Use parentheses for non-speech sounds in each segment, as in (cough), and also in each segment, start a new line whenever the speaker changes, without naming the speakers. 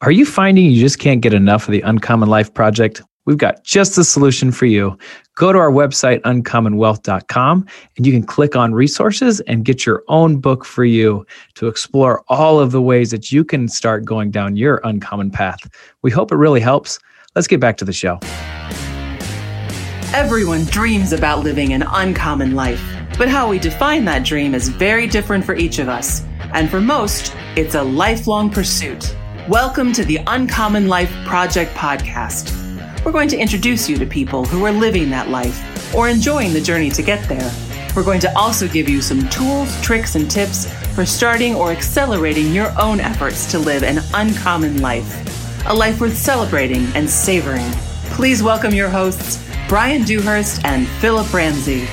Are you finding you just can't get enough of the Uncommon Life Project? We've got just the solution for you. Go to our website, uncommonwealth.com, and you can click on resources and get your own book for you to explore all of the ways that you can start going down your uncommon path. We hope it really helps. Let's get back to the show.
Everyone dreams about living an uncommon life, but how we define that dream is very different for each of us. And for most, it's a lifelong pursuit. Welcome to the Uncommon Life Project podcast. We're going to introduce you to people who are living that life or enjoying the journey to get there. We're going to also give you some tools, tricks, and tips for starting or accelerating your own efforts to live an uncommon life, a life worth celebrating and savoring. Please welcome your hosts, Brian Dewhurst and Philip Ramsey.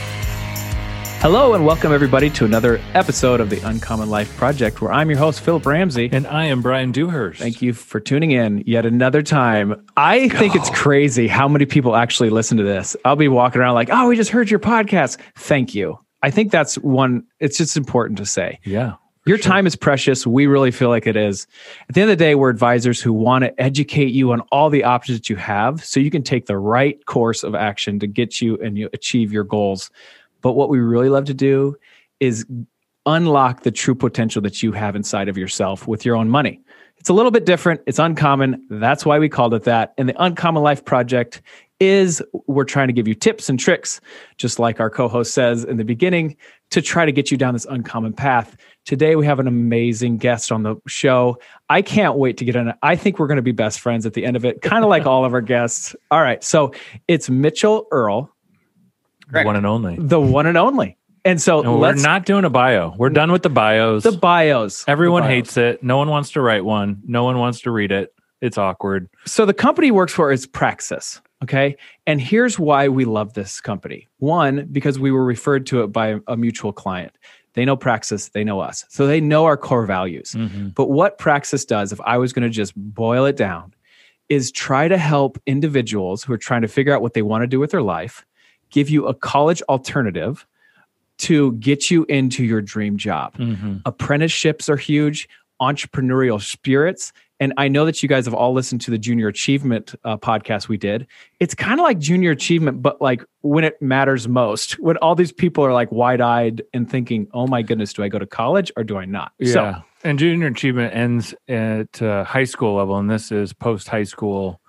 Hello, and welcome everybody to another episode of the Uncommon Life Project, where I'm your host, Philip Ramsey.
And I am Brian Dewhurst.
Thank you for tuning in yet another time. I think it's crazy how many people actually listen to this. I'll be walking around like, oh, we just heard your podcast. Thank you. I think that's one, it's just important to say.
Yeah.
Your sure. time is precious. We really feel like it is. At the end of the day, we're advisors who want to educate you on all the options that you have so you can take the right course of action to get you and you achieve your goals. But what we really love to do is unlock the true potential that you have inside of yourself with your own money. It's a little bit different. It's uncommon. That's why we called it that. And the Uncommon Life Project is we're trying to give you tips and tricks, just like our co host says in the beginning, to try to get you down this uncommon path. Today, we have an amazing guest on the show. I can't wait to get in. I think we're going to be best friends at the end of it, kind of like all of our guests. All right. So it's Mitchell Earl.
The one and only.
The one and only. And so
no, we're not doing a bio. We're done with the bios.
The bios.
Everyone
the bios.
hates it. No one wants to write one. No one wants to read it. It's awkward.
So the company works for is Praxis. Okay. And here's why we love this company. One, because we were referred to it by a mutual client. They know Praxis, they know us. So they know our core values. Mm-hmm. But what Praxis does, if I was going to just boil it down, is try to help individuals who are trying to figure out what they want to do with their life give you a college alternative to get you into your dream job. Mm-hmm. Apprenticeships are huge, entrepreneurial spirits. And I know that you guys have all listened to the junior achievement uh, podcast we did. It's kind of like junior achievement, but like when it matters most, (laughs) when all these people are like wide eyed and thinking, oh my goodness, do I go to college or do I not?
Yeah. So, and junior achievement ends at uh, high school level, and this is post high school.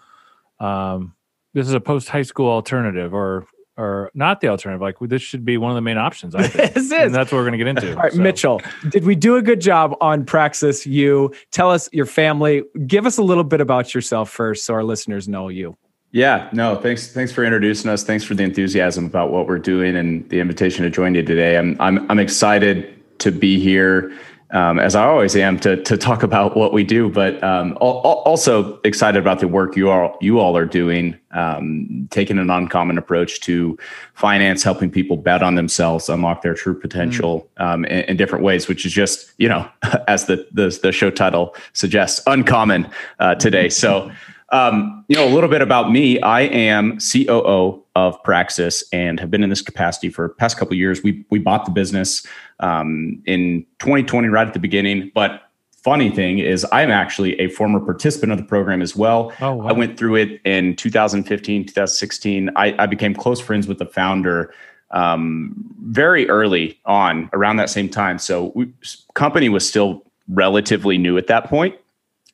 Um, this is a post high school alternative or or not the alternative. Like this should be one of the main options. I think. (laughs) this is. And that's what we're going to get into.
All right, so. Mitchell, did we do a good job on Praxis? You tell us your family. Give us a little bit about yourself first, so our listeners know you.
Yeah, no, thanks. Thanks for introducing us. Thanks for the enthusiasm about what we're doing and the invitation to join you today. I'm I'm I'm excited to be here um, as I always am, to to talk about what we do, but um, also excited about the work you all you all are doing, um, taking an uncommon approach to finance, helping people bet on themselves, unlock their true potential mm. in, in, different ways, which is just you know, (laughs) as the the, the show title suggests, uncommon uh, today. So. Um, you know, a little bit about me. I am COO of Praxis and have been in this capacity for past couple years. We we bought the business um, in 2020, right at the beginning. But funny thing is, I'm actually a former participant of the program as well. Oh, wow. I went through it in 2015, 2016. I, I became close friends with the founder um, very early on, around that same time. So we, company was still relatively new at that point,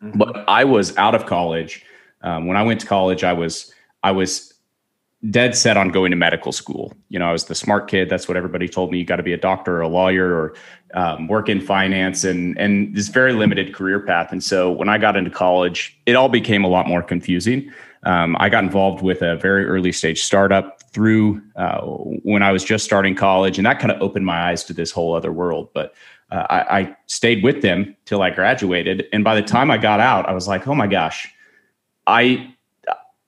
mm-hmm. but I was out of college um, when I went to college, I was I was dead set on going to medical school. You know, I was the smart kid. That's what everybody told me. You got to be a doctor or a lawyer or um, work in finance and and this very limited career path. And so when I got into college, it all became a lot more confusing. Um, I got involved with a very early stage startup through uh, when I was just starting college, and that kind of opened my eyes to this whole other world. But uh, I, I stayed with them till I graduated, and by the time I got out, I was like, "Oh my gosh, I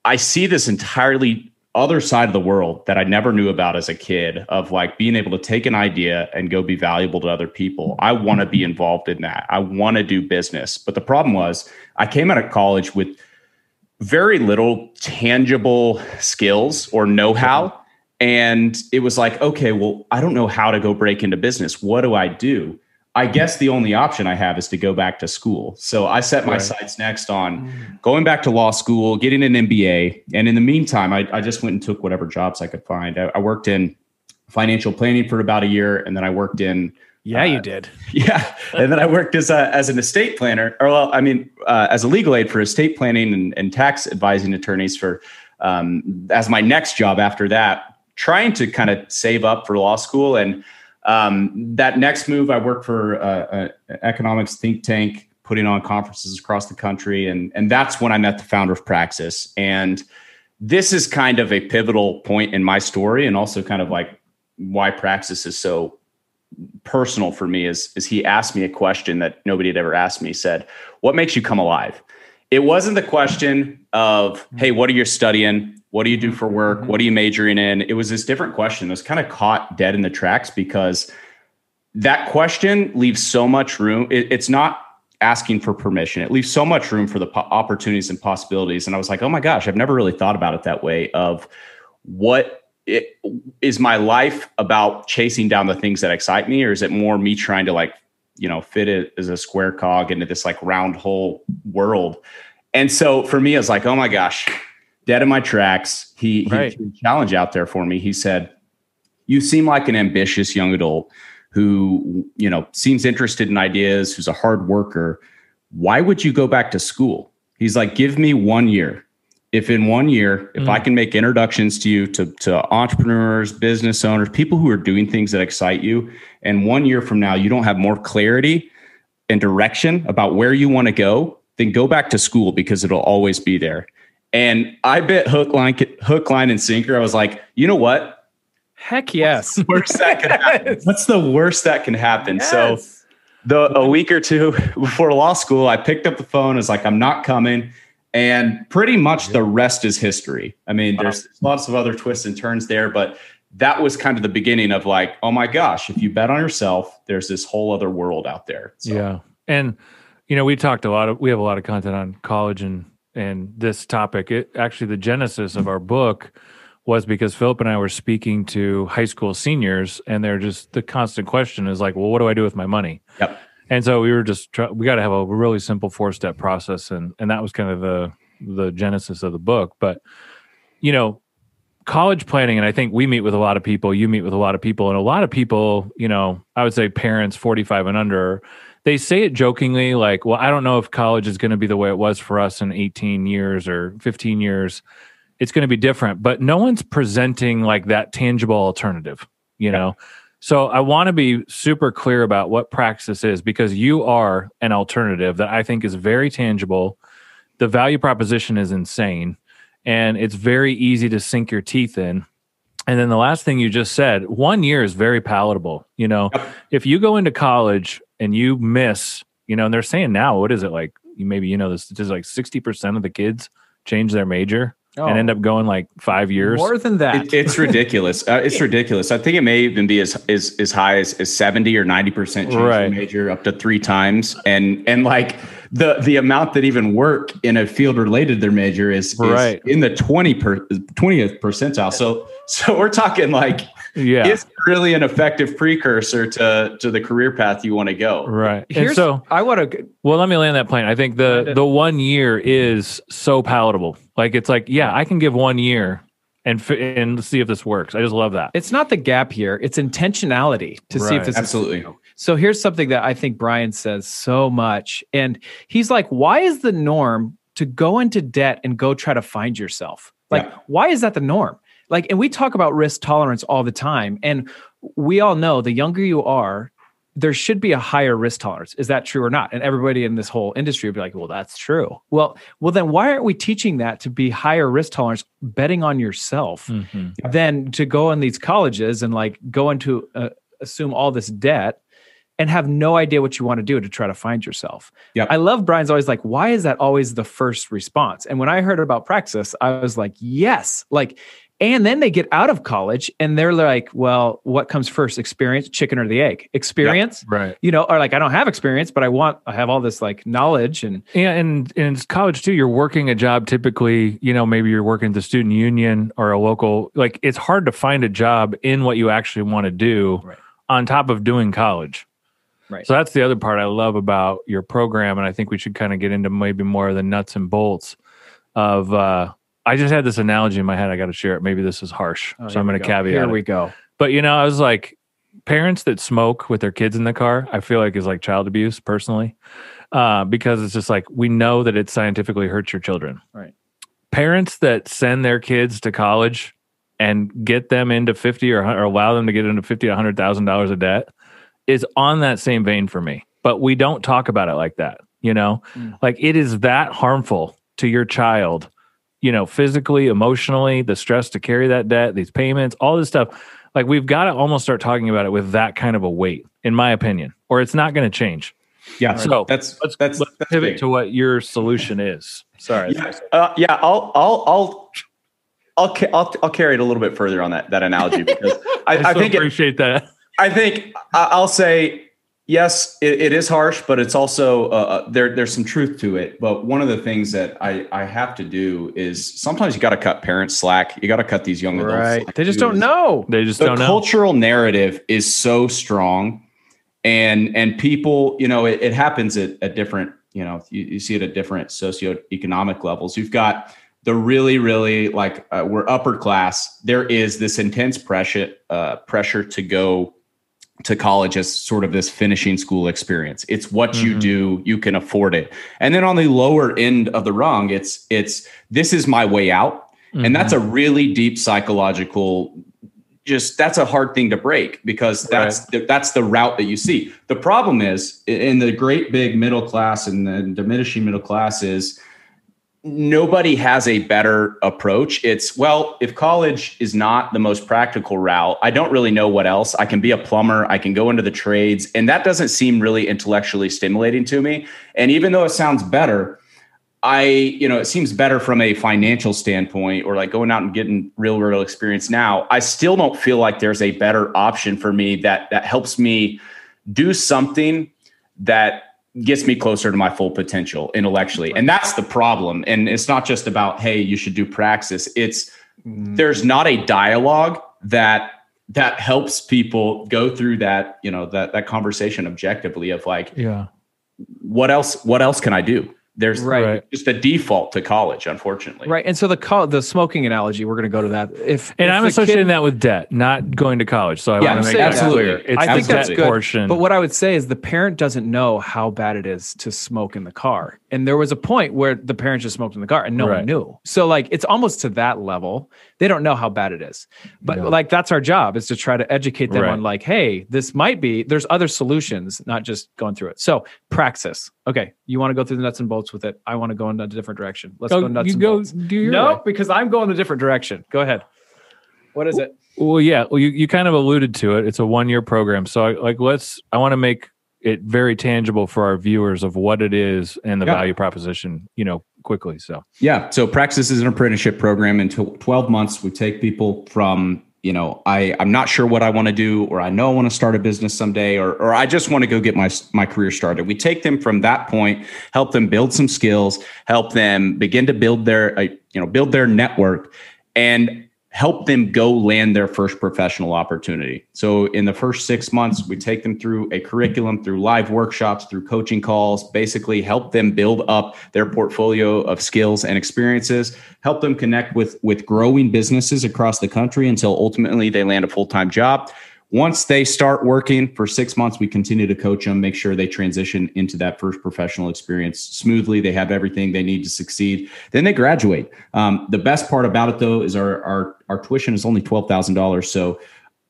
I see this entirely other side of the world that I never knew about as a kid of like being able to take an idea and go be valuable to other people. I want to be mm-hmm. involved in that. I want to do business. But the problem was I came out of college with very little tangible skills or know-how mm-hmm. and it was like okay well I don't know how to go break into business. What do I do? I guess the only option I have is to go back to school. So I set my right. sights next on going back to law school, getting an MBA. And in the meantime, I, I just went and took whatever jobs I could find. I, I, worked in financial planning for about a year, and then I worked in.
Yeah, uh, you did. (laughs)
Yeah, and then I worked as a as an estate planner, or well, I mean, uh, as a legal aide for estate planning and, and tax advising attorneys for um, as my next job after that, trying to kind of save up for law school and um, that next move, I worked for an economics think tank, putting on conferences across the country, and and that's when I met the founder of Praxis. And this is kind of a pivotal point in my story, and also kind of like why Praxis is so personal for me. Is is he asked me a question that nobody had ever asked me? He said, "What makes you come alive?" It wasn't the question of, "Hey, what are you studying?" What do you do for work? Mm-hmm. What are you majoring in? It was this different question. It was kind of caught dead in the tracks because that question leaves so much room. It, it's not asking for permission. It leaves so much room for the po- opportunities and possibilities. And I was like, oh my gosh, I've never really thought about it that way. Of what it, is my life about chasing down the things that excite me, or is it more me trying to like, you know, fit it as a square cog into this like round hole world? And so for me, I was like, oh my gosh, dead in my tracks. He, right. he threw a challenge out there for me. He said, "You seem like an ambitious young adult who, you know, seems interested in ideas, who's a hard worker. Why would you go back to school?" He's like, "Give me one year. If in one year, if mm. I can make introductions to you to, to entrepreneurs, business owners, people who are doing things that excite you, and one year from now you don't have more clarity and direction about where you want to go, then go back to school because it'll always be there." And I bet hook, line, hook, line, and sinker. I was like, you know what?
Heck yes.
What's worst that can happen? (laughs) What's the worst that can happen? Yes. So the a week or two (laughs) before law school, I picked up the phone. I was like, I'm not coming. And pretty much the rest is history. I mean, there's lots of other twists and turns there, but that was kind of the beginning of like, oh my gosh, if you bet on yourself, there's this whole other world out there.
So. Yeah. And you know, we talked a lot of we have a lot of content on college and and this topic. It actually the genesis of our book was because Philip and I were speaking to high school seniors, and they're just the constant question is like, well, what do I do with my money?
Yep.
And so we were just try, we got to have a really simple four step process, and and that was kind of the the genesis of the book. But you know, college planning, and I think we meet with a lot of people. You meet with a lot of people, and a lot of people, you know, I would say parents forty five and under they say it jokingly like well i don't know if college is going to be the way it was for us in 18 years or 15 years. It's going to be different. But no one's presenting like that tangible alternative you know? So i want to be super clear about what praxis is because you are an alternative that i think is very tangible. The value proposition is insane and it's very easy to sink your teeth in. And then the last thing you just said, one year is very palatable. You know, yep. if you go into college and you miss, you know, and they're saying now, what is it like? Maybe you know this is like sixty percent of the kids change their major oh. and end up going like five years.
More than that,
it, it's ridiculous. Uh, it's ridiculous. I think it may even be as as, as high as, as seventy or ninety percent change right. major up to three times, and and like the the amount that even work in a field related to their major is, is right. in the 20 per 20th percentile. So so we're talking like yeah. it's really an effective precursor to to the career path you want to go.
Right. Here's, and so
I want to
well let me land that plane. I think the the one year is so palatable. Like it's like yeah, I can give one year and f- and see if this works. I just love that.
It's not the gap here; it's intentionality to right. see if this
absolutely.
Is, so here's something that I think Brian says so much, and he's like, "Why is the norm to go into debt and go try to find yourself? Like, yeah. why is that the norm? Like, and we talk about risk tolerance all the time, and we all know the younger you are, there should be a higher risk tolerance. Is that true or not? And everybody in this whole industry would be like, well, that's true. Well, well, then why aren't we teaching that to be higher risk tolerance, betting on yourself, mm-hmm. than to go in these colleges and like go into uh, assume all this debt and have no idea what you want to do to try to find yourself.
Yeah.
I love Brian's always like, why is that always the first response? And when I heard about Praxis, I was like, yes, like and then they get out of college and they're like, well, what comes first, experience, chicken or the egg? Experience,
yep, right?
You know, or like I don't have experience, but I want I have all this like knowledge and
yeah, and in college too, you're working a job typically. You know, maybe you're working at the student union or a local. Like it's hard to find a job in what you actually want to do right. on top of doing college.
Right.
So that's the other part I love about your program, and I think we should kind of get into maybe more of the nuts and bolts of. uh I just had this analogy in my head. I got to share it. Maybe this is harsh,
Oh,
so I'm going to caveat.
Here
it.
we go.
But you know, I was like, parents that smoke with their kids in the car, I feel like is like child abuse personally, uh, because it's just like we know that it scientifically hurts your children.
Right.
Parents that send their kids to college and get them into fifty or, or allow them to get into fifty to hundred thousand dollars of debt is on that same vein for me. But we don't talk about it like that. You know,
Mm.
like it is that harmful to your child you know, physically, emotionally, the stress to carry that debt, these payments, all this stuff. Like we've got to almost start talking about it with that kind of a weight, in my opinion, or it's not going to change.
Yeah.
So
that's
Let's,
that's,
let's
that's
pivot
big.
to what your solution is. Sorry.
Yeah, uh, yeah. I'll I'll I'll I'll, I'll I'll carry it a little bit further on that that analogy because (laughs) I,
I,
I
so
think it,
appreciate that.
I think I'll say yes. It, it is harsh, but it's also uh, uh, there. There's some truth to it. But one of the things that I I have to do is sometimes you got to cut parents slack. You got to cut these young adults.
Right.
slack,
They just
too,
don't know.
They just
the
don't know.
cultural narrative is so strong and and people you know it, it happens at, at different you know you, you see it at different socioeconomic levels you've got the really really like uh, we're upper class there is this intense pressure uh, pressure to go to college as sort of this finishing school experience. It's what you
Mhm.
do you can afford it. And then on the lower end of the rung it's it's this is my way out.
Mm-hmm.
and that's a really deep psychological just that's a hard thing to break because that's the, that's the route that you see. The problem is in the great big middle class and the diminishing middle class is nobody has a better approach. It's well if college is not the most practical route i don't really know what else. I can be a plumber. I can go into the trades. And that doesn't seem really intellectually stimulating to me. And even though it sounds better I, you know, it seems better from a financial standpoint or like going out and getting real world experience now. I still don't feel like there's a better option for me that that helps me do something that gets me closer to my full potential intellectually. And that's the problem. And it's not just about, hey, you should do praxis. It's mm-hmm. there's not a dialogue that that helps people go through that, you know, that that conversation objectively of like,
yeah.
what else what else can I do? There's
Right.
Right.
just a default to college, unfortunately.
Right. And so the col- the smoking analogy, we're going to go to that. If
And
if
I'm associating
kid-
that with debt, not going to college. So I
Yeah,
want to make that
saying
clear.
absolutely.
It's
I think that's good.
portion.
But what I would say is the parent doesn't know how bad it is to smoke in the car. And there was a point where the parents just smoked in the car and no
Right.
one knew. So like it's almost to that level. They don't know how bad it is. But
Yeah.
like that's our job is to try to educate them
Right.
on like, hey, this might be there's other solutions, not just going through it. So praxis. Okay. You want to go through the nuts and bolts with it. I want to go in a different direction. Let's
Oh,
go nuts
you
and
go
bolts.
do your
No,
way.
because I'm going a different direction. Go ahead. What is it?
Well, yeah. Well, you, you kind of alluded to it. It's a one year program. So, I, like, let's, I want to make it very tangible for our viewers of what it is and the
Yeah.
value proposition, you know, quickly. So,
Yeah. So Praxis is an apprenticeship program. In 12 months, we take people from, you know, I, I'm not sure what I want to do, or I know I want to start a business someday, or, or I just want to go get my, my career started. We take them from that point, help them build some skills, help them begin to build their, uh, you know, build their network and help them go land their first professional opportunity. So in the first six months, we take them through a curriculum, through live workshops, through coaching calls, basically help them build up their portfolio of skills and experiences, help them connect with, with growing businesses across the country until ultimately they land a full-time job. Once they start working for six months, we continue to coach them, make sure they transition into that first professional experience smoothly. They have everything they need to succeed. Then they graduate. Um, the best part about it, though, is our our, our tuition is only twelve thousand dollars. So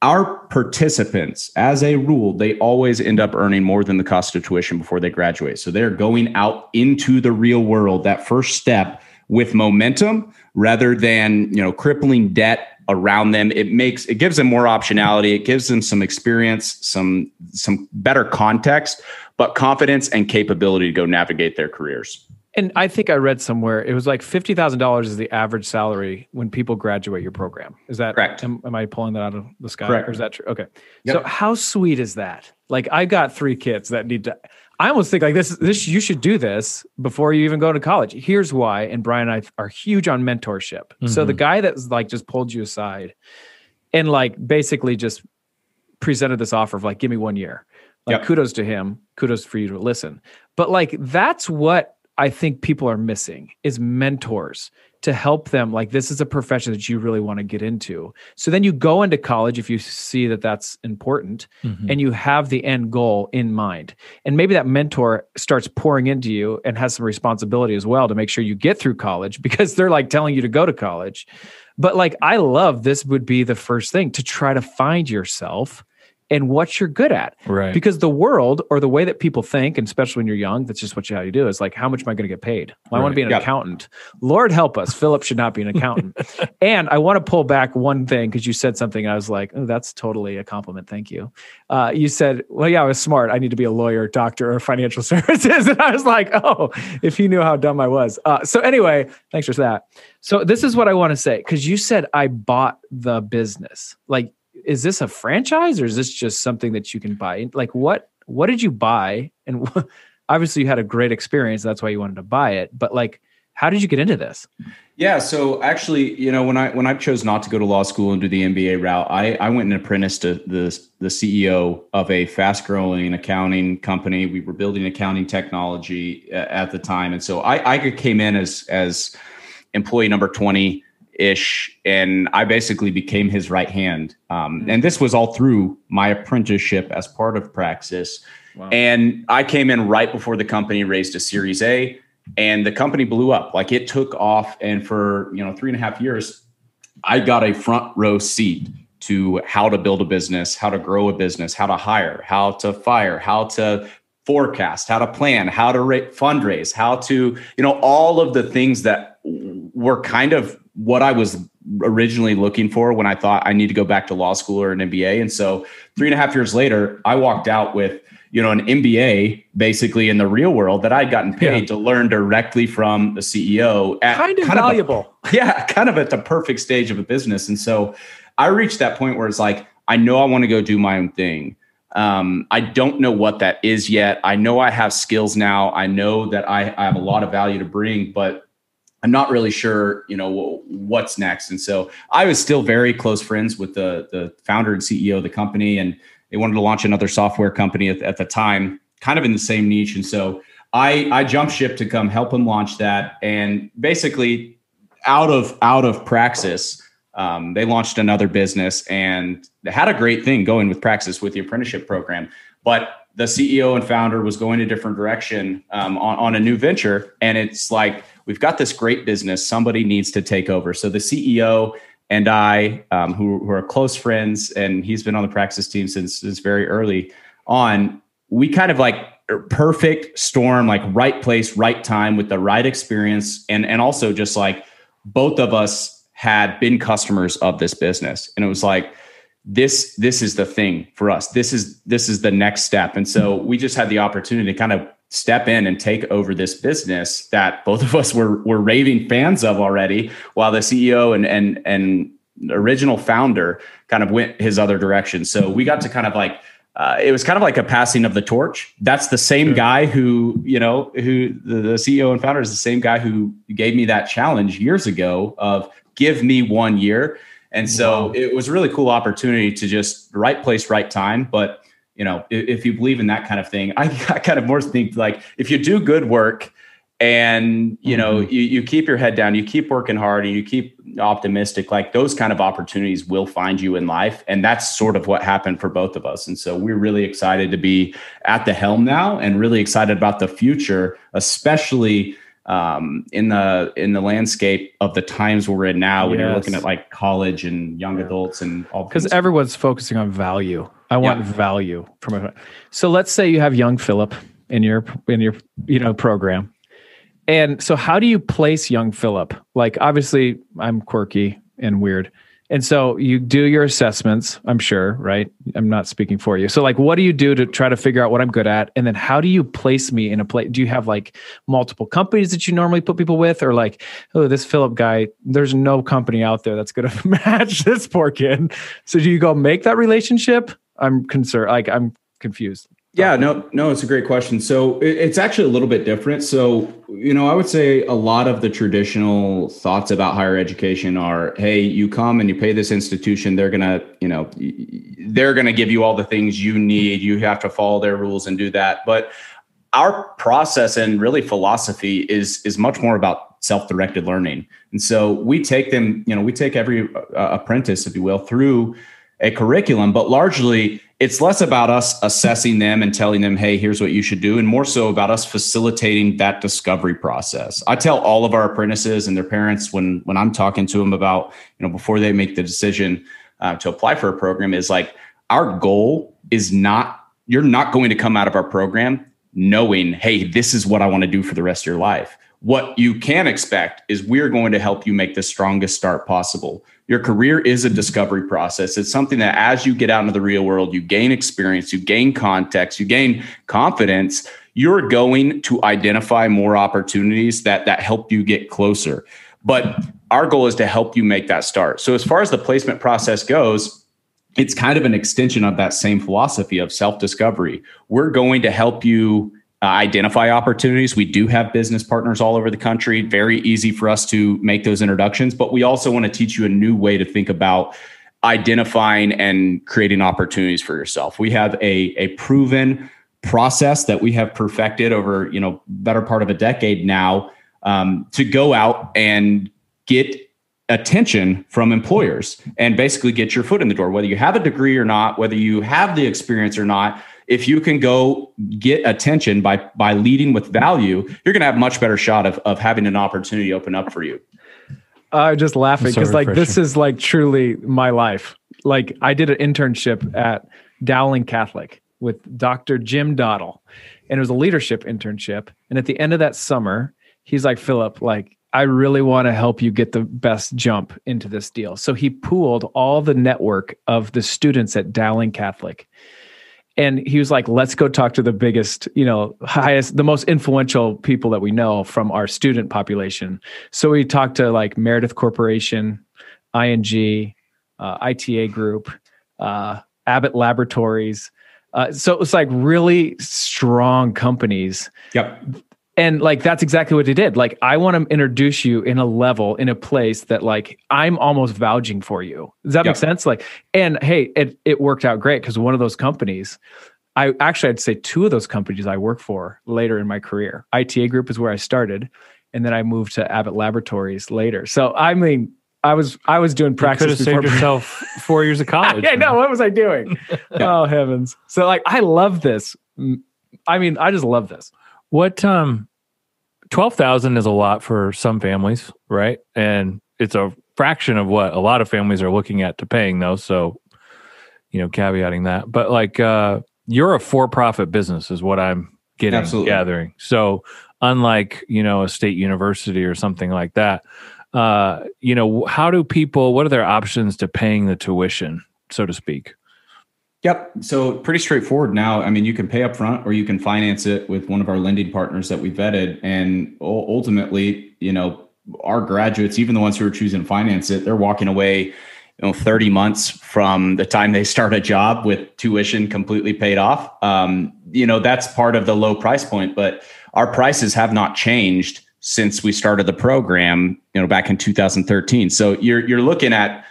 our participants, as a rule, they always end up earning more than the cost of tuition before they graduate. So they're going out into the real world, that first step with momentum rather than, you know, crippling debt around them. It makes it gives them more optionality, it gives them some experience, some some better context, but confidence and capability to go navigate their careers.
And I think I read somewhere it was like fifty thousand dollars is the average salary when people graduate your program. Is that
Correct.
Am, am I pulling that out of the sky,
Correct.
or is that true? Okay.
Yep.
So how sweet is that? Like I've got three kids that need to. I almost think like this. This you should do this before you even go to college. Here's why. And Brian and I are huge on mentorship. So the
Mhm.
guy that's like just pulled you aside and like basically just presented this offer of like, give me one year. Like
Yep.
kudos to him. Kudos for you to listen. But like that's what I think people are missing is mentors to help them like this is a profession that you really want to get into. So then you go into college if you see that that's important
Mhm.
and you have the end goal in mind. And maybe that mentor starts pouring into you and has some responsibility as well to make sure you get through college (laughs) because they're like telling you to go to college. But like I love this would be the first thing to try to find yourself and what you're good at.
right.
Because the world or the way that people think, and especially when you're young, that's just what you how you do is like, how much am I going to get paid? Well, I want to be an
Yep.
accountant. Lord help us. Philip should not be an accountant. (laughs) and I want to pull back one thing because you said something. I was like, oh, that's totally a compliment. Thank you. Uh, you said, well, yeah, I was smart. I need to be a lawyer, doctor, or financial (laughs) services. And I was like, oh, if he knew how dumb I was. Uh, so anyway, thanks for that. So this is what I want to say because you said I bought the business. Like, is this a franchise or is this just something that you can buy? Like, what what did you buy? And (laughs) obviously, you had a great experience. That's why you wanted to buy it. But like, how did you get into this?
Yeah, so actually, you know, when I when I chose not to go to law school and do the MBA route, I I went and apprenticed to the the CEO of a fast growing accounting company. We were building accounting technology uh, at the time, and so I I came in as as employee number twenty ish, and I basically became his right hand. Um, and this was all through my apprenticeship as part of Praxis. And I came in right before the company raised a Series A, and the company blew up. Like it took off, and for you know three and a half years, I got a front row seat to how to build a business, how to grow a business, how to hire, how to fire, how to forecast, how to plan, how to ra- fundraise, how to you know all of the things that were kind of what I was originally looking for when I thought I need to go back to law school or an MBA. And so three and a half years later, I walked out with you know an MBA basically in the real world that I'd gotten paid
Yeah.
to learn directly from the CEO at
Kind of
a-
valuable. (laughs)
yeah, kind of at the perfect stage of a business. And so I reached that point where it's like, I know I want to go do my own thing. Um, I don't know what that is yet. I know I have skills now. I know that I, I have a lot of value to bring, but I'm not really sure, you know, what's next. And so I was still very close friends with the the founder and CEO of the company, and they wanted to launch another software company at, at the time, kind of in the same niche. And so I I jumped ship to come help him launch that, and basically out of out of Praxis, um, they launched another business and they had a great thing going with Praxis with the apprenticeship program, but the CEO and founder was going a different direction um, on, on a new venture, and it's like we've got this great business, somebody needs to take over. So the CEO and I, um, who, who are close friends, and he's been on the Praxis team since since very early on, we kind of like perfect storm, like right place, right time with the right experience, and and also just like both of us had been customers of this business, and it was like this this is the thing for us. This is this is the next step, and so we just had the opportunity to kind of step in and take over this business that both of us were were raving fans of already, while the CEO and and and original founder kind of went his other direction. So we got to kind of like uh, it was kind of like a passing of the torch. That's the same guy who, you know, who the, the CEO and founder is the same guy who gave me that challenge years ago of give me one year. And so it was a really cool opportunity to just right place, right time. But you know, if, if you believe in that kind of thing, I, (laughs) I kind of more think like if you do good work and you know you, you keep your head down you keep working hard and you keep optimistic like those kind of opportunities will find you in life. And that's sort of what happened for both of us. And so we're really excited to be at the helm now and really excited about the future especially um, in the in the landscape of the times we're in now when you're looking at like college and young adults and all
because everyone's focusing on value. I want
Yeah.
value from a. So let's say you have young Philip in your in your you know program, and so how do you place young Philip? Like obviously I'm quirky and weird, and so you do your assessments. I'm sure, right? I'm not speaking for you. So like, what do you do to try to figure out what I'm good at, and then how do you place me in a place? Do you have like multiple companies that you normally put people with, or like, oh, this Philip guy, there's no company out there that's going (laughs) to match this poor kid. So do you go make that relationship? I'm concerned. Like I'm confused.
Yeah, no, no, it's a great question. So it's actually a little bit different. So, you know, I would say a lot of the traditional thoughts about higher education are, hey, you come and you pay this institution, they're going to, you know, they're going to give you all the things you need. You have to follow their rules and do that. But our process and really philosophy is is much more about self-directed learning. And so we take them, you know, we take every uh, apprentice, if you will, through a curriculum, but largely it's less about us assessing them and telling them, hey, here's what you should do, and more so about us facilitating that discovery process. I tell all of our apprentices and their parents when when I'm talking to them about, you know, before they make the decision uh, to apply for a program, is like our goal is not you're not going to come out of our program knowing, hey, this is what I want to do for the rest of your life. What you can expect is we're going to help you make the strongest start possible. Your career is a discovery process. It's something that as you get out into the real world, you gain experience, you gain context, you gain confidence, you're going to identify more opportunities that that help you get closer. But our goal is to help you make that start. So as far as the placement process goes, it's kind of an extension of that same philosophy of self-discovery. We're going to help you uh, identify opportunities. We do have business partners all over the country. Very easy for us to make those introductions, but we also want to teach you a new way to think about identifying and creating opportunities for yourself. We have a, a proven process that we have perfected over, you know, better part of a decade now um, to go out and get attention from employers and basically get your foot in the door whether you have a degree or not whether you have the experience or not if you can go get attention by by leading with value, you're going to have a much better shot of of having an opportunity open up for you.
I'm just laughing because so like this is like truly my life. Like I did an internship at Dowling Catholic with Dr. Jim Doddle, and it was a leadership internship. And at the end of that summer, he's like, Philip, like I really want to help you get the best jump into this deal. So he pooled all the network of the students at Dowling Catholic and he was like let's go talk to the biggest you know highest the most influential people that we know from our student population. So we talked to like meredith corporation ing uh, ita group uh, abbott laboratories. Uh, so it was like really strong companies.
Yep
and like that's exactly what he did like i want to introduce you in a level in a place that like i'm almost vouching for you does that make sense like and hey it, it worked out great because one of those companies i actually i'd say two of those companies i work for later in my career ita group is where i started and then i moved to abbott laboratories later so i mean I was I was doing Praxis.
You could have saved yourself (laughs) four years of college.
yeah, no, what was I doing? (laughs) yeah. Oh heavens! So like I love this. I mean, I just love this.
What um, twelve thousand is a lot for some families, right? And it's a fraction of what a lot of families are looking at to paying those. So, you know, caveating that. But like, uh, you're a for-profit business, is what I'm getting Absolutely. gathering. So, unlike you know a state university or something like that, uh, you know, how do people? What are their options to paying the tuition, so to speak?
Yep. So pretty straightforward now. I mean, you can pay up front or you can finance it with one of our lending partners that we vetted. And ultimately, you know, our graduates, even the ones who are choosing to finance it, they're walking away, you know, 30 months from the time they start a job with tuition completely paid off. Um, you know, that's part of the low price point, but our prices have not changed since we started the program, you know, back in 2013. So you're you're looking at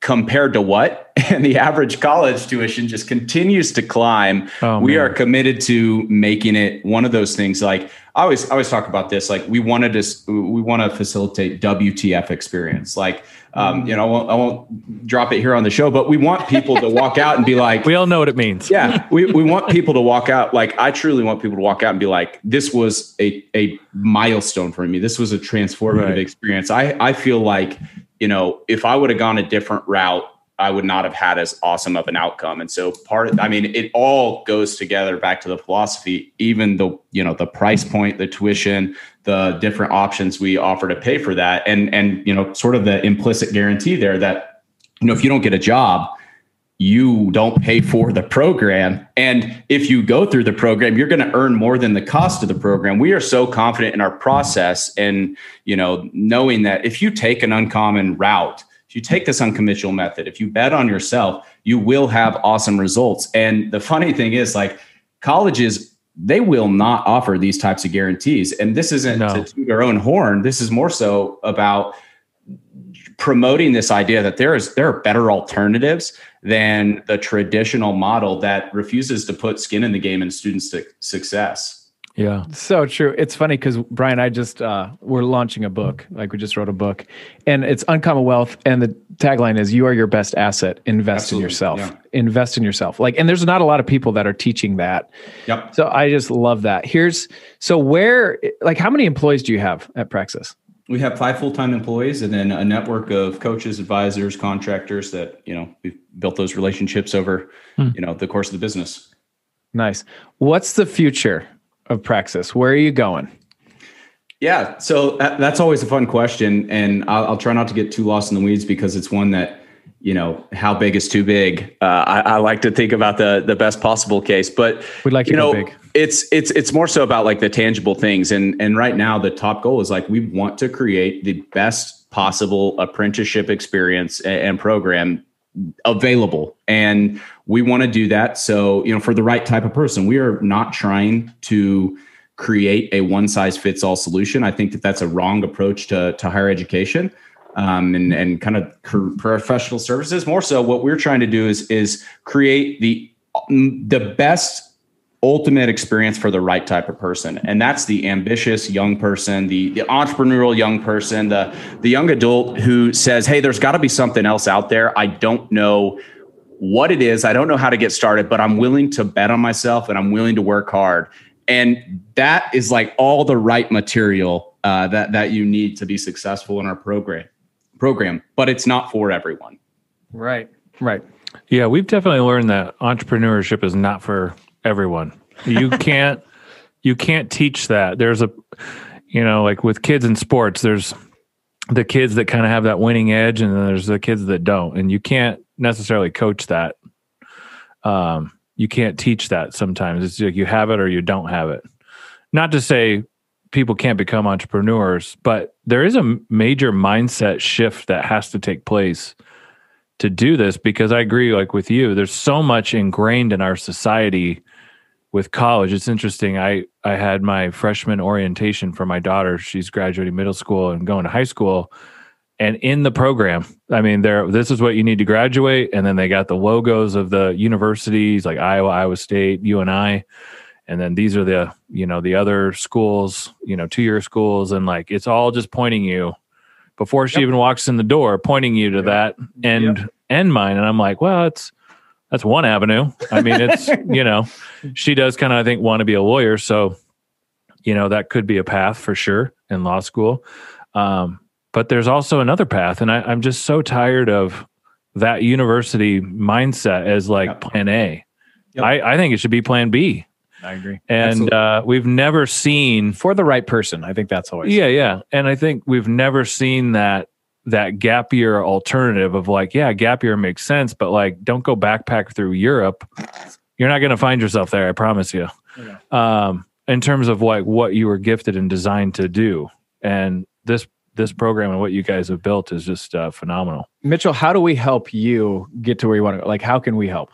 compared to what? (laughs) And the average college tuition just continues to climb. Oh, we are committed to making it one of those things. Like I always, I always talk about this. Like we wanted to, we want to facilitate WTF experience. Like, um, you know, I won't, I won't drop it here on the show, but we want people to walk out and be (laughs) like,
we all know what it means.
Yeah. We, we want people to walk out. Like I truly want people to walk out and be like, this was a, a milestone for me. This was a transformative right. experience. I, I feel like you know, if I would have gone a different route, I would not have had as awesome of an outcome. And so part of, I mean, it all goes together back to the philosophy, even the, you know, the price point, the tuition, the different options we offer to pay for that. And, and, you know, sort of the implicit guarantee there that, you know, if you don't get a job, you don't pay for the program. And if you go through the program, you're going to earn more than the cost of the program. We are so confident in our process and, you know, knowing that if you take an uncommon route, if you take this unconventional method, if you bet on yourself, you will have awesome results. And the funny thing is like colleges they will not offer these types of guarantees. And this isn't no. to toot our own horn. This is more so about promoting this idea that there is there are better alternatives than the traditional model that refuses to put skin in the game and students' success.
Yeah. So true. It's funny because Brian, I just uh we're launching a book. Like we just wrote a book. And it's Uncommon Wealth. And the tagline is you are your best asset. Invest Absolutely. in yourself. Yeah. Invest in yourself. Like, and there's not a lot of people that are teaching that.
Yep.
So I just love that. Here's so where like how many employees do you have at Praxis?
We have five full-time employees and then a network of coaches, advisors, contractors that, you know, we've built those relationships over, hmm. you know, the course of the business.
Nice. What's the future of Praxis? Where are you going?
Yeah, so that, that's always a fun question, and I'll, I'll, try not to get too lost in the weeds because it's one that you know how big is too big. Uh, I, I, like to think about the the best possible case, but
we'd like
you
know big.
It's it's it's more so about like the tangible things, and and right now the top goal is like we want to create the best possible apprenticeship experience and, and program available. And we want to do that. So you know for the right type of person we are not trying to create a one size fits all solution. I think that that's a wrong approach to, to higher education um, and, and kind of professional services. More so what we're trying to do is is create the the best ultimate experience for the right type of person. And that's the ambitious young person the, the entrepreneurial young person the the young adult who says hey there's got to be something else out there. I don't know what it is. I don't know how to get started but i'm willing to bet on myself and i'm willing to work hard. And that is like all the right material uh, that that you need to be successful in our program program but it's not for everyone.
Right. Right.
Yeah we've definitely learned that entrepreneurship is not for everyone. You (laughs) can't you can't teach that. There's a you know, like with kids in sports, there's the kids that kind of have that winning edge and then there's the kids that don't. And you can't necessarily coach that. Um, you can't teach that sometimes. It's like you have it or you don't have it. Not to say people can't become entrepreneurs, but there is a major mindset shift that has to take place to do this because I agree like with you there's so much ingrained in our society with college it's interesting i i had my freshman orientation for my daughter she's graduating middle school and going to high school and in the program i mean there this is what you need to graduate and then they got the logos of the universities like iowa iowa state uni and then these are the you know the other schools you know two year schools and like it's all just pointing you before she yep. even walks in the door pointing you to yep. that end yep. end mine and i'm like well it's that's one avenue. I mean, it's (laughs) you know, she does kind of I think want to be a lawyer, so you know that could be a path for sure in law school. Um, but there's also another path, and I, I'm just so tired of that university mindset as like yep. Plan A. Yep. I, I think it should be Plan
B. I agree.
And uh, we've never seen
for the right person. I think that's always
yeah, yeah. And I think we've never seen that that gap year alternative of like, yeah, gap year makes sense, but like, don't go backpack through Europe. You're not going to find yourself there. I promise you. Okay. Um, in terms of like what you were gifted and designed to do, and this this program and what you guys have built is just uh, phenomenal.
Mitchell, how do we help you get to where you want to go? Like, how can we help?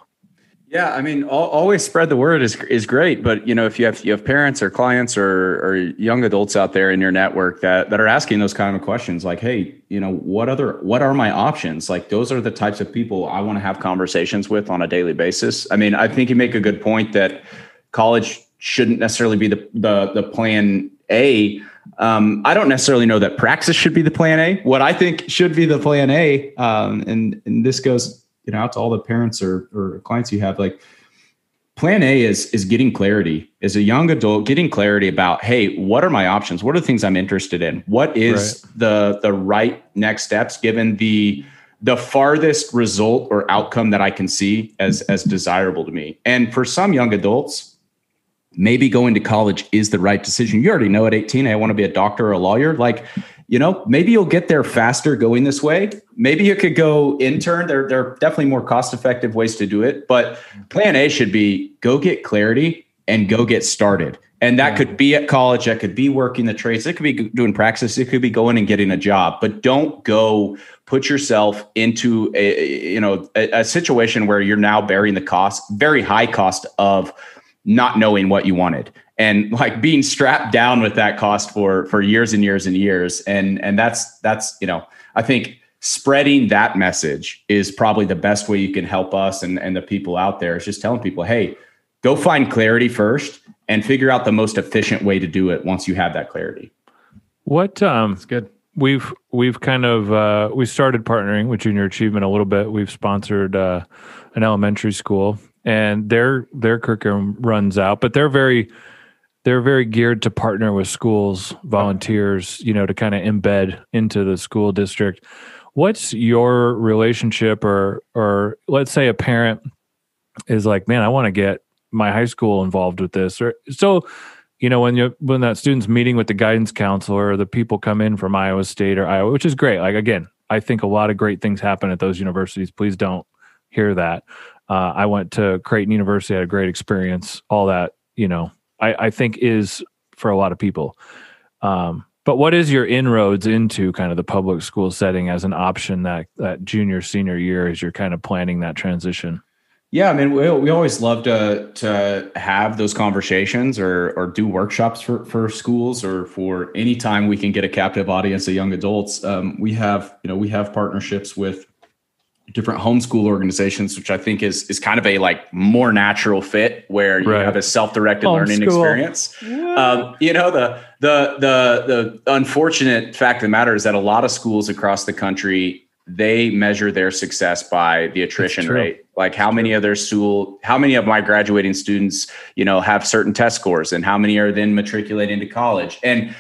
Yeah, I mean, always spread the word is is great, but you know, if you have you have parents or clients or or young adults out there in your network that that are asking those kind of questions, like, hey, you know, what other what are my options? Like, those are the types of people I want to have conversations with on a daily basis. I mean, I think you make a good point that college shouldn't necessarily be the the the plan A. Um, I don't necessarily know that praxis should be the plan A. What I think should be the plan A, um, and and this goes you know out to all the parents or, or clients you have like plan a is is getting clarity. As a young adult getting clarity about hey what are my options? What are the things i'm interested in? What is right. the the right next steps given the the farthest result or outcome that i can see as as desirable to me? And for some young adults maybe going to college is the right decision. You already know at 18 i want to be a doctor or a lawyer. Like you know, maybe you'll get there faster going this way. Maybe you could go intern. There, there are definitely more cost effective ways to do it. But plan A should be go get clarity and go get started. And that could be at college, that could be working the trades, it could be doing Praxis, it could be going and getting a job. But don't go put yourself into a you know a, a situation where you're now bearing the cost, very high cost of not knowing what you wanted and like being strapped down with that cost for for years and years and years and and that's that's you know i think spreading that message is probably the best way you can help us and and the people out there is just telling people hey go find clarity first and figure out the most efficient way to do it once you have that clarity
what um
It's good.
we've we've kind of uh, we started partnering with Junior Achievement a little bit. We've sponsored uh, an elementary school, and their their curriculum runs out, but they're very they're very geared to partner with schools, volunteers, you know, to kind of embed into the school district. What's your relationship, or or let's say a parent is like, man, I want to get my high school involved with this, or so you know when you when that student's meeting with the guidance counselor or the people come in from iowa state or iowa which is great. Like again i think a lot of great things happen at those universities. Please don't hear that. Uh, i went to creighton university had a great experience all that you know i, I think is for a lot of people um, but what is your inroads into kind of the public school setting as an option that that junior senior year as you're kind of planning that transition
Yeah, I mean, we, we always love to to have those conversations or or do workshops for for schools or for any time we can get a captive audience of young adults. Um, we have you know we have partnerships with different homeschool organizations, which I think is is kind of a like more natural fit where you
Right.
have a self directed learning
Homeschool.
experience. Um, you know the the the the unfortunate fact of the matter is that a lot of schools across the country they measure their success by the attrition rate like how many of their school how many of my graduating students you know have certain test scores and how many are then matriculating to college and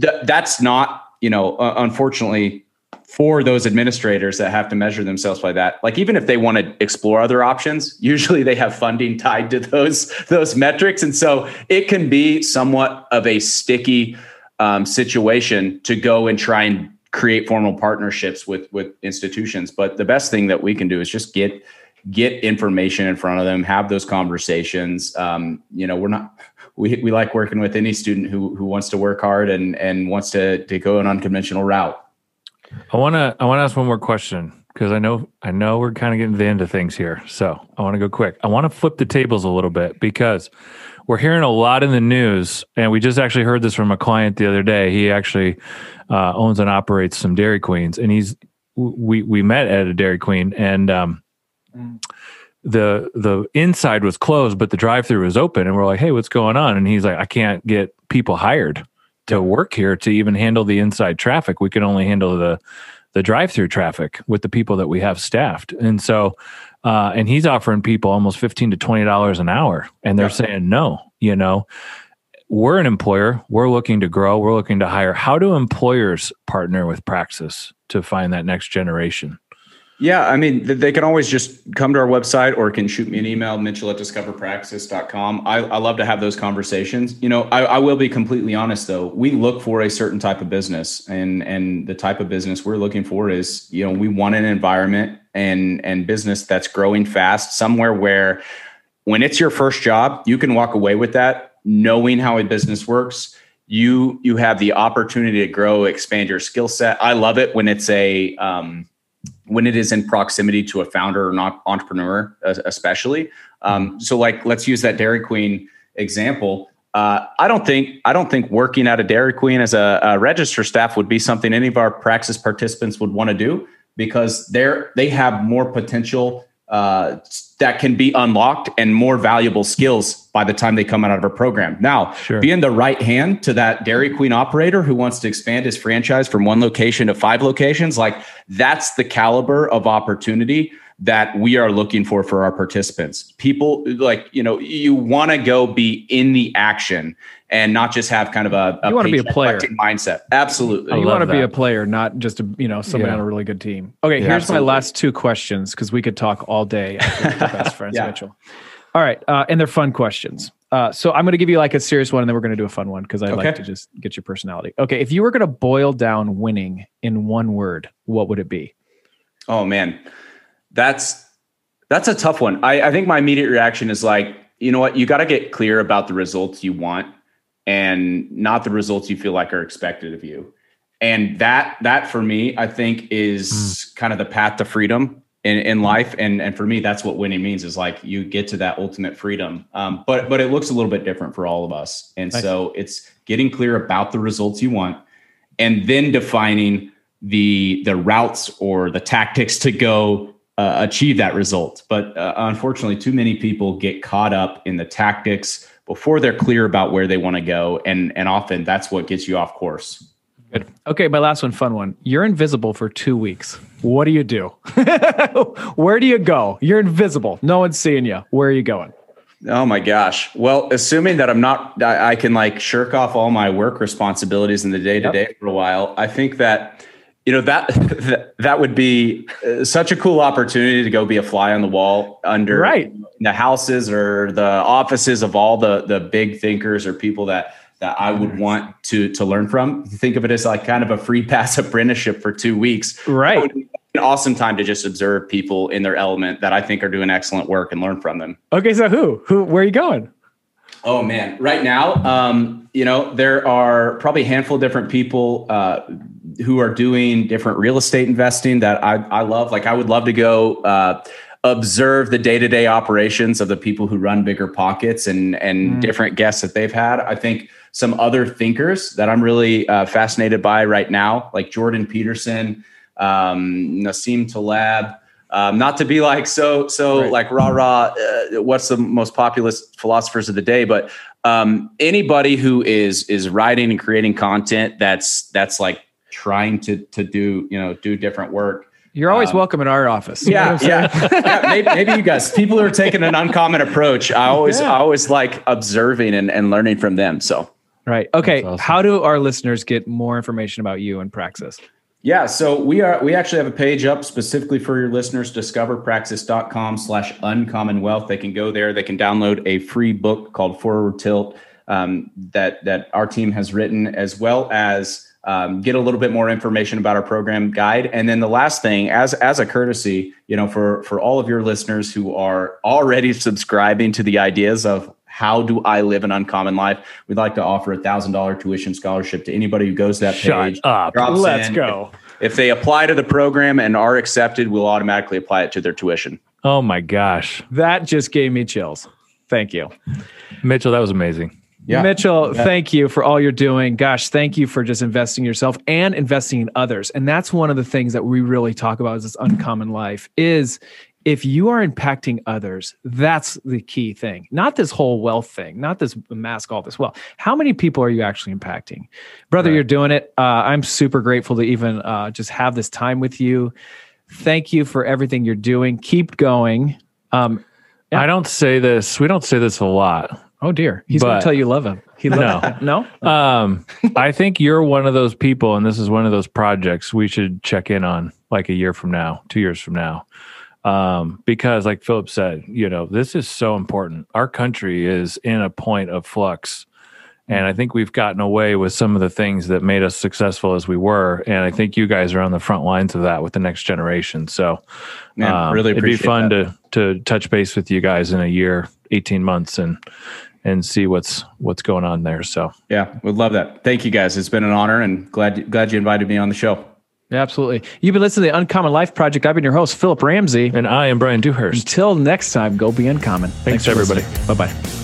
th- that's not you know uh, unfortunately for those administrators that have to measure themselves by that like even if they want to explore other options usually they have funding tied to those those metrics. And so it can be somewhat of a sticky um, situation to go and try and create formal partnerships with with institutions. But the best thing that we can do is just get get information in front of them have those conversations. Um, you know we're not we, we like working with any student who who wants to work hard and and wants to to go an unconventional route
I want to I want to ask one more question because I know I know we're kind of getting to the end of things here. So I want to go quick. I want to flip the tables a little bit because we're hearing a lot in the news, and we just actually heard this from a client the other day. He actually uh, owns and operates some Dairy Queens, and he's we we met at a Dairy Queen, and um, the the inside was closed, but the drive through was open, and we're like, "Hey, what's going on?" And he's like, "I can't get people hired." To work here to even handle the inside traffic. We can only handle the the drive through traffic with the people that we have staffed. And so uh, and he's offering people almost fifteen to twenty dollars an hour, and they're
Yeah.
saying no. You know, we're an employer. We're looking to grow. We're looking to hire. How do employers partner with Praxis to find that next generation?
Yeah, I mean, they can always just come to our website or can shoot me an email, mitchell at discoverpraxis.com. I, I love to have those conversations. You know, I, I will be completely honest though. We look for a certain type of business and and the type of business we're looking for is, you know, we want an environment and and business that's growing fast, somewhere where when it's your first job, you can walk away with that knowing how a business works. You you have the opportunity to grow, expand your skill set. I love it when it's a um, when it is in proximity to a founder or not entrepreneur, uh, especially. Um, so, like, let's use that Dairy Queen example. Uh, I don't think I don't think working at a Dairy Queen as a, a register staff would be something any of our praxis participants would want to do because they're they have more potential uh, that can be unlocked and more valuable skills by the time they come out of our program. Now,
Sure.
being the right hand to that Dairy Queen operator who wants to expand his franchise from one location to five locations, like that's the caliber of opportunity that we are looking for for our participants. People like, you know, you want to go be in the action and not just have kind of a,
You wanna be a player.
mindset. Absolutely.
I
you want to be a player, not just a you know somebody
Yeah.
on a really good team. Okay,
Yeah,
here's
absolutely.
my last two questions because we could talk all day. best (laughs) friends,
Yeah.
Mitchell. All right, uh, and they're fun questions. Uh, so I'm going to give you like a serious one, and then we're going to do a fun one because I like to just get your personality. Okay, if you were going to boil down winning in one word, what would it be?
Oh man, that's that's a tough one. I, I think my immediate reaction is like, you know what, you got to get clear about the results you want and not the results you feel like are expected of you. And that that for me, I think is kind of the path to freedom. in, in life. And, and for me, that's what winning means is like you get to that ultimate freedom. Um, but, but it looks a little bit different for all of us. And nice. so it's getting clear about the results you want and then defining the, the routes or the tactics to go uh, achieve that result. But uh, unfortunately, too many people get caught up in the tactics before they're clear about where they want to go. And, and often that's what gets you off course.
Good. Okay, my last one, fun one. You're invisible for two weeks. What do you do? (laughs) Where do you go? You're invisible. No one's seeing you. Where are you going?
Oh my gosh. Well, assuming that I'm not, I, I can like shirk off all my work responsibilities in the day to day for a while. I think that, you know, that, that would be uh, such a cool opportunity to go be a fly on the wall under
right.
the houses or the offices of all the, the big thinkers or people that, that I would want to to learn from. Think of it as like kind of a free (laughs) pass apprenticeship for two weeks.
Right.
An awesome time to just observe people in their element that I think are doing excellent work and learn from them.
Okay, so who who where are you going?
Oh man, right now, um, you know, there are probably a handful of different people uh, who are doing different real estate investing that I, I love. Like, I would love to go uh, observe the day-to-day operations of the people who run bigger pockets and and mm. different guests that they've had. I think some other thinkers that I'm really uh, fascinated by right now, like Jordan Peterson, um, Nassim Taleb. Um, not to be like so so right. like rah rah. Uh, what's the most populist philosophers of the day? But um, anybody who is is writing and creating content that's that's like trying to to do you know do different work.
You're always um, welcome in our office.
Yeah, yeah. yeah maybe, maybe, you guys, people who are taking an uncommon approach. I always, yeah. I always like observing and, and learning from them. So
Right. Okay. Awesome. How do our listeners get more information about you and Praxis?
Yeah, so we are we actually have a page up specifically for your listeners, discoverpraxis.com slash uncommon wealth. They can go there, they can download a free book called Forward Tilt um, that that our team has written, as well as um, get a little bit more information about our program guide. And then the last thing, as as a courtesy, you know, for for all of your listeners who are already subscribing to the ideas of how do I live an uncommon life? We'd like to offer a thousand dollar tuition scholarship to anybody who goes to that
Shut
page.
Up. Let's in. go.
If, if they apply to the program and are accepted, we'll automatically apply it to their tuition.
Oh my gosh.
That just gave me chills. Thank you.
Mitchell, that was amazing.
Yeah. Mitchell, yeah. thank you for all you're doing. Gosh, thank you for just investing yourself and investing in others. And that's one of the things that we really talk about is this uncommon life is if you are impacting others, that's the key thing. Not this whole wealth thing, not this mask all this wealth. How many people are you actually impacting? Brother, right. you're doing it. Uh, I'm super grateful to even uh, just have this time with you. Thank you for everything you're doing. Keep going. Um,
yeah. I don't say this, we don't say this a lot.
Oh dear. He's going to tell you love him. He loves
no. (laughs)
no?
Um, I think you're one of those people, and this is one of those projects we should check in on like a year from now, two years from now um, because like philip said you know this is so important our country is in a point of flux and i think we've gotten away with some of the things that made us successful as we were and i think you guys are on the front lines of that with the next generation so
Man, um, really
it'd be fun that. to to touch base with you guys in a year 18 months and and see what's what's going on there so
yeah we'd love that thank you guys it's been an honor and glad glad you invited me on the show
Absolutely. You've been listening to the Uncommon Life Project. I've been your host, Philip Ramsey.
And I am Brian Dewhurst.
Until next time, go be uncommon.
Thanks, Thanks everybody.
Bye bye.